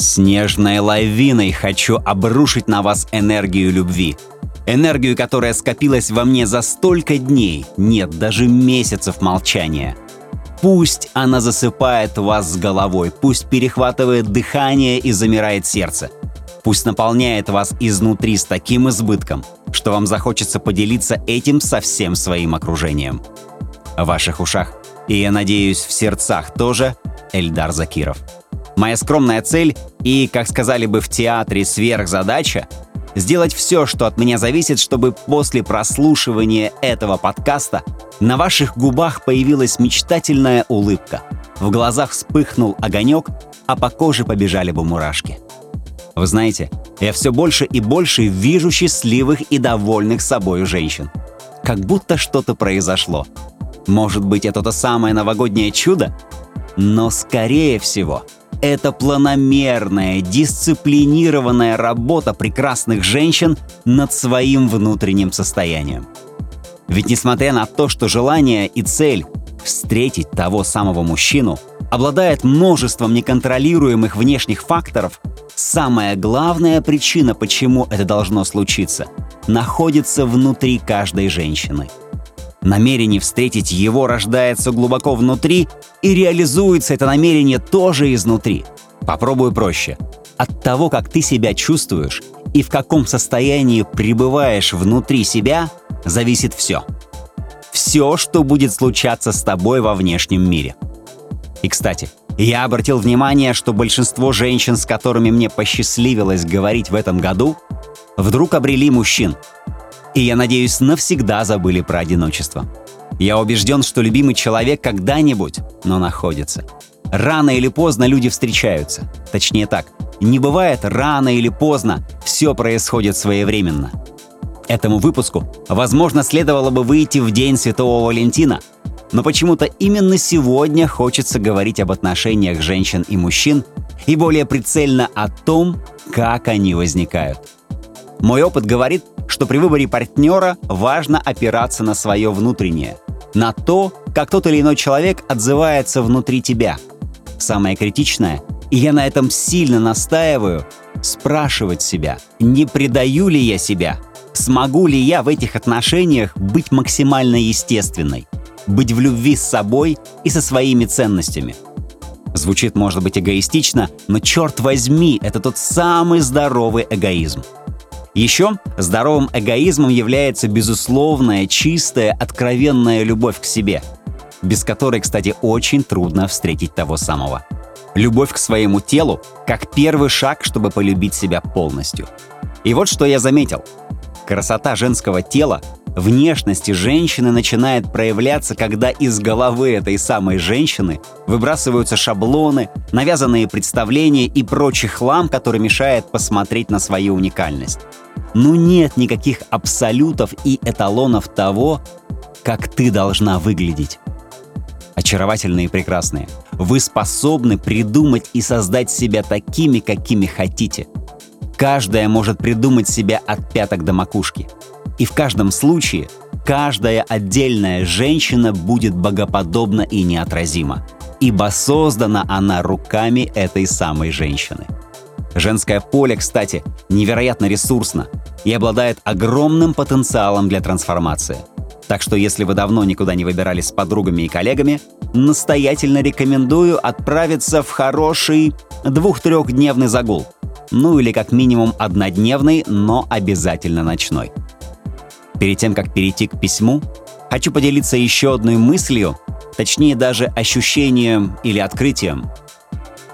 Снежной лавиной хочу обрушить на вас энергию любви. Энергию, которая скопилась во мне за столько дней, нет, даже месяцев молчания. Пусть она засыпает вас с головой, пусть перехватывает дыхание и замирает сердце. Пусть наполняет вас изнутри с таким избытком, что вам захочется поделиться этим со всем своим окружением. В ваших ушах и, я надеюсь, в сердцах тоже Эльдар Закиров. Моя скромная цель и, как сказали бы в театре, сверхзадача — сделать все, что от меня зависит, чтобы после прослушивания этого подкаста на ваших губах появилась мечтательная улыбка, в глазах вспыхнул огонек, а по коже побежали бы мурашки. Вы знаете, я все больше и больше вижу счастливых и довольных собой женщин. Как будто что-то произошло. Может быть, это то самое новогоднее чудо? Но, скорее всего, это планомерная, дисциплинированная работа прекрасных женщин над своим внутренним состоянием. Ведь несмотря на то, что желание и цель встретить того самого мужчину обладает множеством неконтролируемых внешних факторов, самая главная причина, почему это должно случиться, находится внутри каждой женщины – Намерение встретить его рождается глубоко внутри, и реализуется это намерение тоже изнутри. Попробую проще. От того, как ты себя чувствуешь и в каком состоянии пребываешь внутри себя, зависит все. Все, что будет случаться с тобой во внешнем мире. И, кстати, я обратил внимание, что большинство женщин, с которыми мне посчастливилось говорить в этом году, вдруг обрели мужчин, и, я надеюсь, навсегда забыли про одиночество. Я убежден, что любимый человек когда-нибудь, но находится. Рано или поздно люди встречаются. Точнее так, не бывает рано или поздно, все происходит своевременно. Этому выпуску, возможно, следовало бы выйти в День Святого Валентина, но почему-то именно сегодня хочется говорить об отношениях женщин и мужчин и более прицельно о том, как они возникают. Мой опыт говорит, что при выборе партнера важно опираться на свое внутреннее, на то, как тот или иной человек отзывается внутри тебя. Самое критичное, и я на этом сильно настаиваю, спрашивать себя, не предаю ли я себя, смогу ли я в этих отношениях быть максимально естественной, быть в любви с собой и со своими ценностями. Звучит, может быть, эгоистично, но черт возьми, это тот самый здоровый эгоизм – еще здоровым эгоизмом является безусловная, чистая, откровенная любовь к себе, без которой, кстати, очень трудно встретить того самого. Любовь к своему телу как первый шаг, чтобы полюбить себя полностью. И вот что я заметил. Красота женского тела, внешности женщины начинает проявляться, когда из головы этой самой женщины выбрасываются шаблоны, навязанные представления и прочий хлам, который мешает посмотреть на свою уникальность. Ну нет никаких абсолютов и эталонов того, как ты должна выглядеть. Очаровательные и прекрасные. Вы способны придумать и создать себя такими, какими хотите. Каждая может придумать себя от пяток до макушки. И в каждом случае каждая отдельная женщина будет богоподобна и неотразима, ибо создана она руками этой самой женщины. Женское поле, кстати, невероятно ресурсно и обладает огромным потенциалом для трансформации. Так что если вы давно никуда не выбирались с подругами и коллегами, настоятельно рекомендую отправиться в хороший двух-трехдневный загул. Ну или как минимум однодневный, но обязательно ночной. Перед тем, как перейти к письму, хочу поделиться еще одной мыслью, точнее даже ощущением или открытием,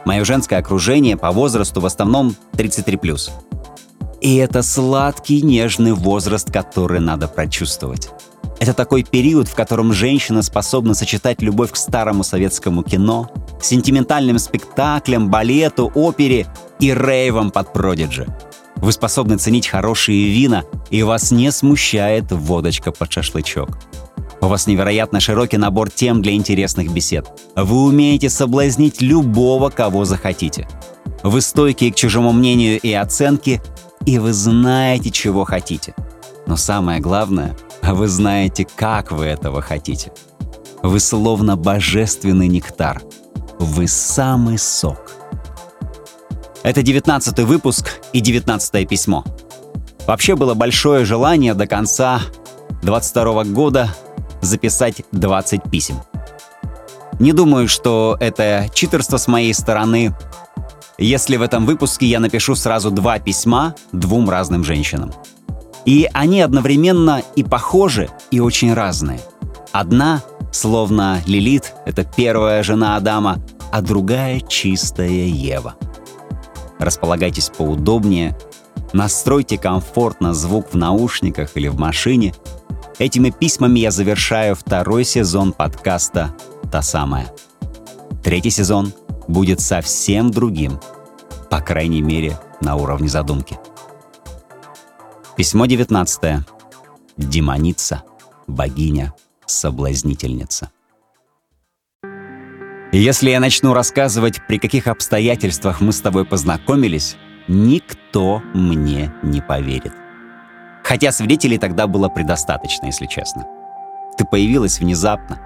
Мое женское окружение по возрасту в основном 33+. И это сладкий, нежный возраст, который надо прочувствовать. Это такой период, в котором женщина способна сочетать любовь к старому советскому кино, сентиментальным спектаклям, балету, опере и рейвам под продиджи. Вы способны ценить хорошие вина, и вас не смущает водочка под шашлычок. У вас невероятно широкий набор тем для интересных бесед. Вы умеете соблазнить любого, кого захотите. Вы стойкие к чужому мнению и оценке, и вы знаете, чего хотите. Но самое главное, вы знаете, как вы этого хотите. Вы словно божественный нектар. Вы самый сок. Это 19 выпуск и 19 письмо. Вообще было большое желание до конца 22 года записать 20 писем. Не думаю, что это читерство с моей стороны, если в этом выпуске я напишу сразу два письма двум разным женщинам. И они одновременно и похожи, и очень разные. Одна, словно Лилит, это первая жена Адама, а другая чистая Ева. Располагайтесь поудобнее, настройте комфортно звук в наушниках или в машине. Этими письмами я завершаю второй сезон подкаста «Та самая». Третий сезон будет совсем другим, по крайней мере, на уровне задумки. Письмо 19. Демоница, богиня, соблазнительница. Если я начну рассказывать, при каких обстоятельствах мы с тобой познакомились, никто мне не поверит. Хотя свидетелей тогда было предостаточно, если честно. Ты появилась внезапно,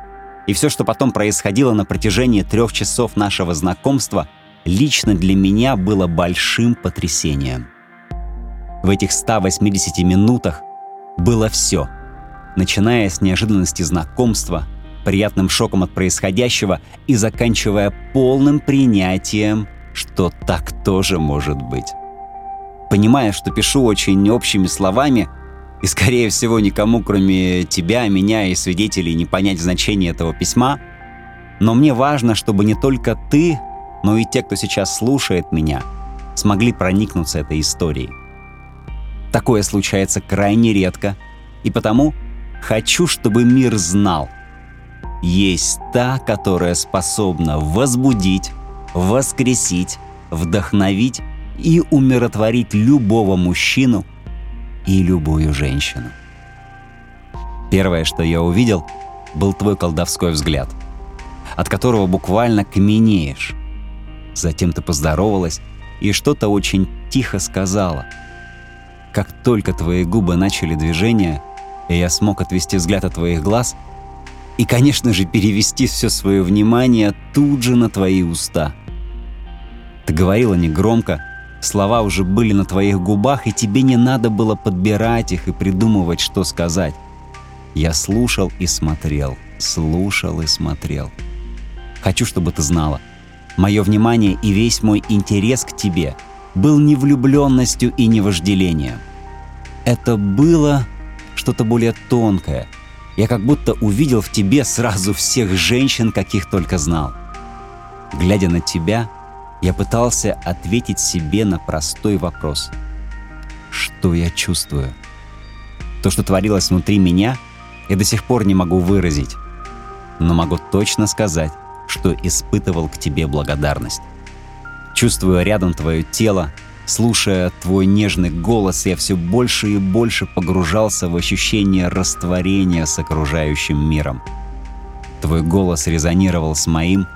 и все, что потом происходило на протяжении трех часов нашего знакомства, лично для меня было большим потрясением — в этих 180 минутах было все, начиная с неожиданности знакомства, приятным шоком от происходящего и заканчивая полным принятием, что так тоже может быть. Понимая, что пишу очень общими словами, и, скорее всего, никому, кроме тебя, меня и свидетелей, не понять значение этого письма, но мне важно, чтобы не только ты, но и те, кто сейчас слушает меня, смогли проникнуться этой историей. Такое случается крайне редко, и потому хочу, чтобы мир знал. Есть та, которая способна возбудить, воскресить, вдохновить и умиротворить любого мужчину и любую женщину. Первое, что я увидел, был твой колдовской взгляд, от которого буквально каменеешь. Затем ты поздоровалась и что-то очень тихо сказала — как только твои губы начали движение, и я смог отвести взгляд от твоих глаз и, конечно же, перевести все свое внимание тут же на твои уста. Ты говорила негромко, слова уже были на твоих губах, и тебе не надо было подбирать их и придумывать, что сказать. Я слушал и смотрел, слушал и смотрел. Хочу, чтобы ты знала. Мое внимание и весь мой интерес к тебе — был не влюбленностью и не вожделением. Это было что-то более тонкое. Я как будто увидел в тебе сразу всех женщин, каких только знал. Глядя на тебя, я пытался ответить себе на простой вопрос. Что я чувствую? То, что творилось внутри меня, я до сих пор не могу выразить. Но могу точно сказать, что испытывал к тебе благодарность. Чувствуя рядом твое тело, слушая твой нежный голос, я все больше и больше погружался в ощущение растворения с окружающим миром. Твой голос резонировал с моим.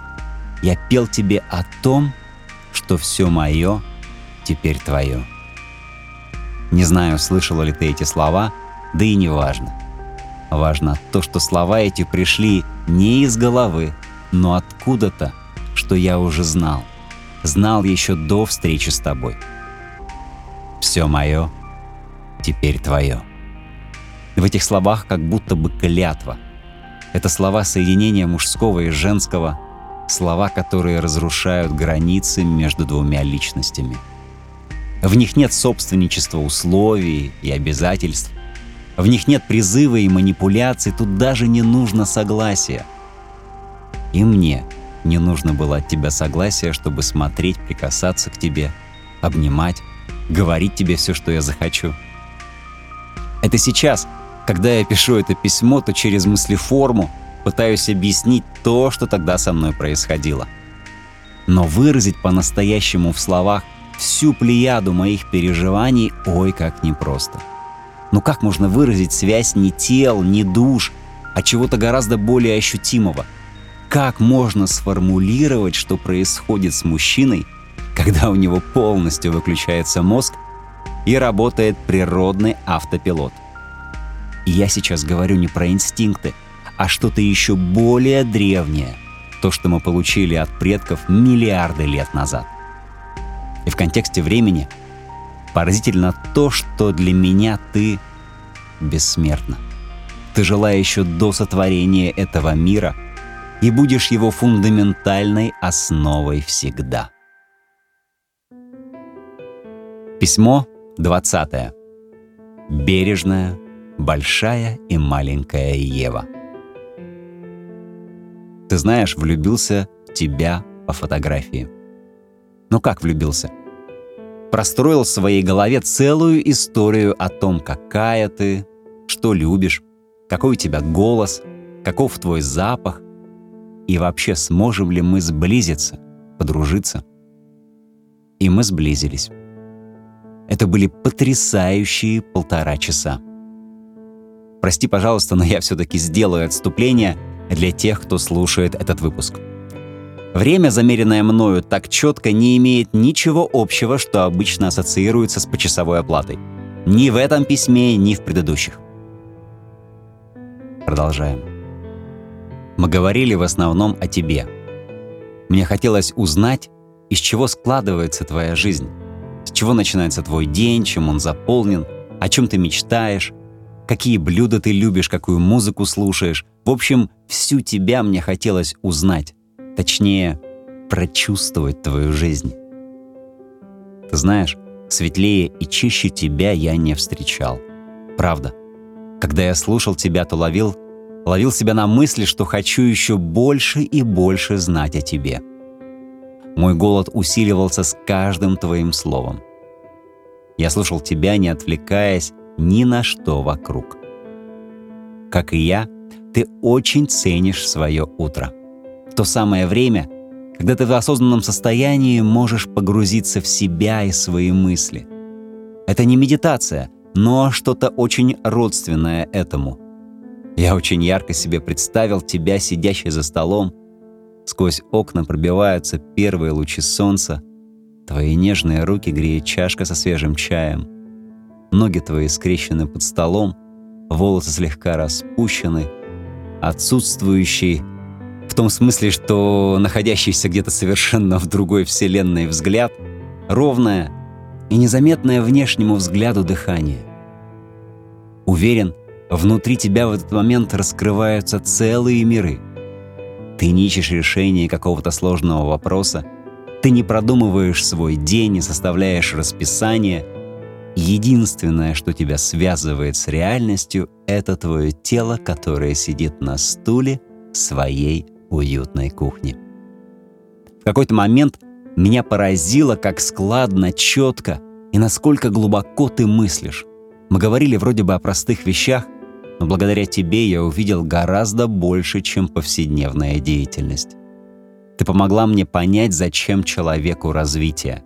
Я пел тебе о том, что все мое теперь твое. Не знаю, слышала ли ты эти слова, да и не важно. Важно то, что слова эти пришли не из головы, но откуда-то, что я уже знал знал еще до встречи с тобой. Все мое теперь твое. В этих словах как будто бы клятва. Это слова соединения мужского и женского, слова, которые разрушают границы между двумя личностями. В них нет собственничества условий и обязательств. В них нет призыва и манипуляций, тут даже не нужно согласия. И мне — не нужно было от тебя согласия, чтобы смотреть, прикасаться к тебе, обнимать, говорить тебе все, что я захочу. Это сейчас, когда я пишу это письмо, то через мыслеформу пытаюсь объяснить то, что тогда со мной происходило. Но выразить по-настоящему в словах всю плеяду моих переживаний ой как непросто. Ну как можно выразить связь не тел, не душ, а чего-то гораздо более ощутимого — как можно сформулировать, что происходит с мужчиной, когда у него полностью выключается мозг и работает природный автопилот. И я сейчас говорю не про инстинкты, а что-то еще более древнее, то, что мы получили от предков миллиарды лет назад. И в контексте времени поразительно то, что для меня ты бессмертна. Ты жила еще до сотворения этого мира и будешь его фундаментальной основой всегда. Письмо 20. Бережная, большая и маленькая Ева. Ты знаешь, влюбился в тебя по фотографии. Ну как влюбился? Простроил в своей голове целую историю о том, какая ты, что любишь, какой у тебя голос, каков твой запах, и вообще сможем ли мы сблизиться, подружиться. И мы сблизились. Это были потрясающие полтора часа. Прости, пожалуйста, но я все-таки сделаю отступление для тех, кто слушает этот выпуск. Время, замеренное мною так четко, не имеет ничего общего, что обычно ассоциируется с почасовой оплатой. Ни в этом письме, ни в предыдущих. Продолжаем. Мы говорили в основном о тебе. Мне хотелось узнать, из чего складывается твоя жизнь, чего начинается твой день, чем он заполнен, о чем ты мечтаешь, какие блюда ты любишь, какую музыку слушаешь. В общем, всю тебя мне хотелось узнать. Точнее, прочувствовать твою жизнь. Ты знаешь, светлее и чище тебя я не встречал. Правда. Когда я слушал тебя, то ловил, ловил себя на мысли, что хочу еще больше и больше знать о тебе. Мой голод усиливался с каждым твоим словом. Я слушал тебя, не отвлекаясь ни на что вокруг. Как и я, ты очень ценишь свое утро — то самое время, когда ты в осознанном состоянии можешь погрузиться в себя и свои мысли. Это не медитация, но что-то очень родственное этому. Я очень ярко себе представил тебя, сидящей за столом. Сквозь окна пробиваются первые лучи солнца. Твои нежные руки греет чашка со свежим чаем. Ноги твои скрещены под столом, волосы слегка распущены. Отсутствующий в том смысле, что находящийся где-то совершенно в другой вселенной взгляд, ровное и незаметное внешнему взгляду дыхание. Уверен, внутри тебя в этот момент раскрываются целые миры. Ты не ищешь решения какого-то сложного вопроса, ты не продумываешь свой день, не составляешь расписание. Единственное, что тебя связывает с реальностью, это твое тело, которое сидит на стуле своей уютной кухни. В какой-то момент меня поразило, как складно, четко и насколько глубоко ты мыслишь. Мы говорили вроде бы о простых вещах, но благодаря тебе я увидел гораздо больше, чем повседневная деятельность. Ты помогла мне понять, зачем человеку развитие.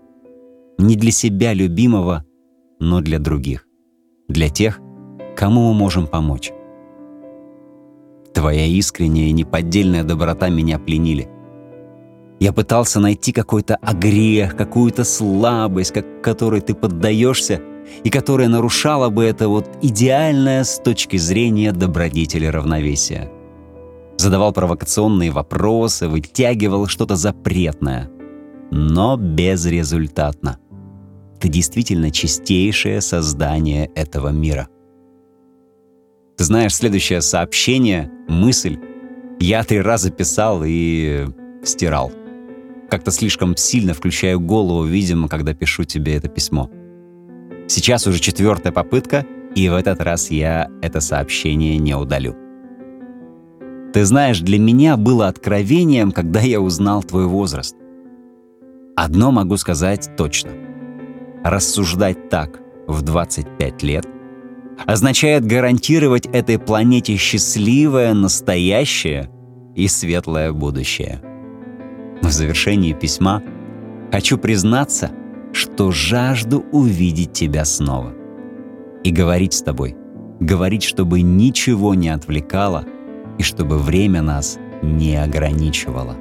Не для себя любимого, но для других. Для тех, кому мы можем помочь. Твоя искренняя и неподдельная доброта меня пленили. Я пытался найти какой-то огрех, какую-то слабость, как, которой ты поддаешься, и которая нарушала бы это вот идеальное с точки зрения добродетели равновесия. Задавал провокационные вопросы, вытягивал что-то запретное. Но безрезультатно. Ты действительно чистейшее создание этого мира. Ты знаешь, следующее сообщение, мысль, я три раза писал и стирал. Как-то слишком сильно включаю голову, видимо, когда пишу тебе это письмо. Сейчас уже четвертая попытка, и в этот раз я это сообщение не удалю. Ты знаешь, для меня было откровением, когда я узнал твой возраст. Одно могу сказать точно. Рассуждать так в 25 лет — означает гарантировать этой планете счастливое, настоящее и светлое будущее. В завершении письма хочу признаться, что жажду увидеть тебя снова. И говорить с тобой, говорить, чтобы ничего не отвлекало и чтобы время нас не ограничивало.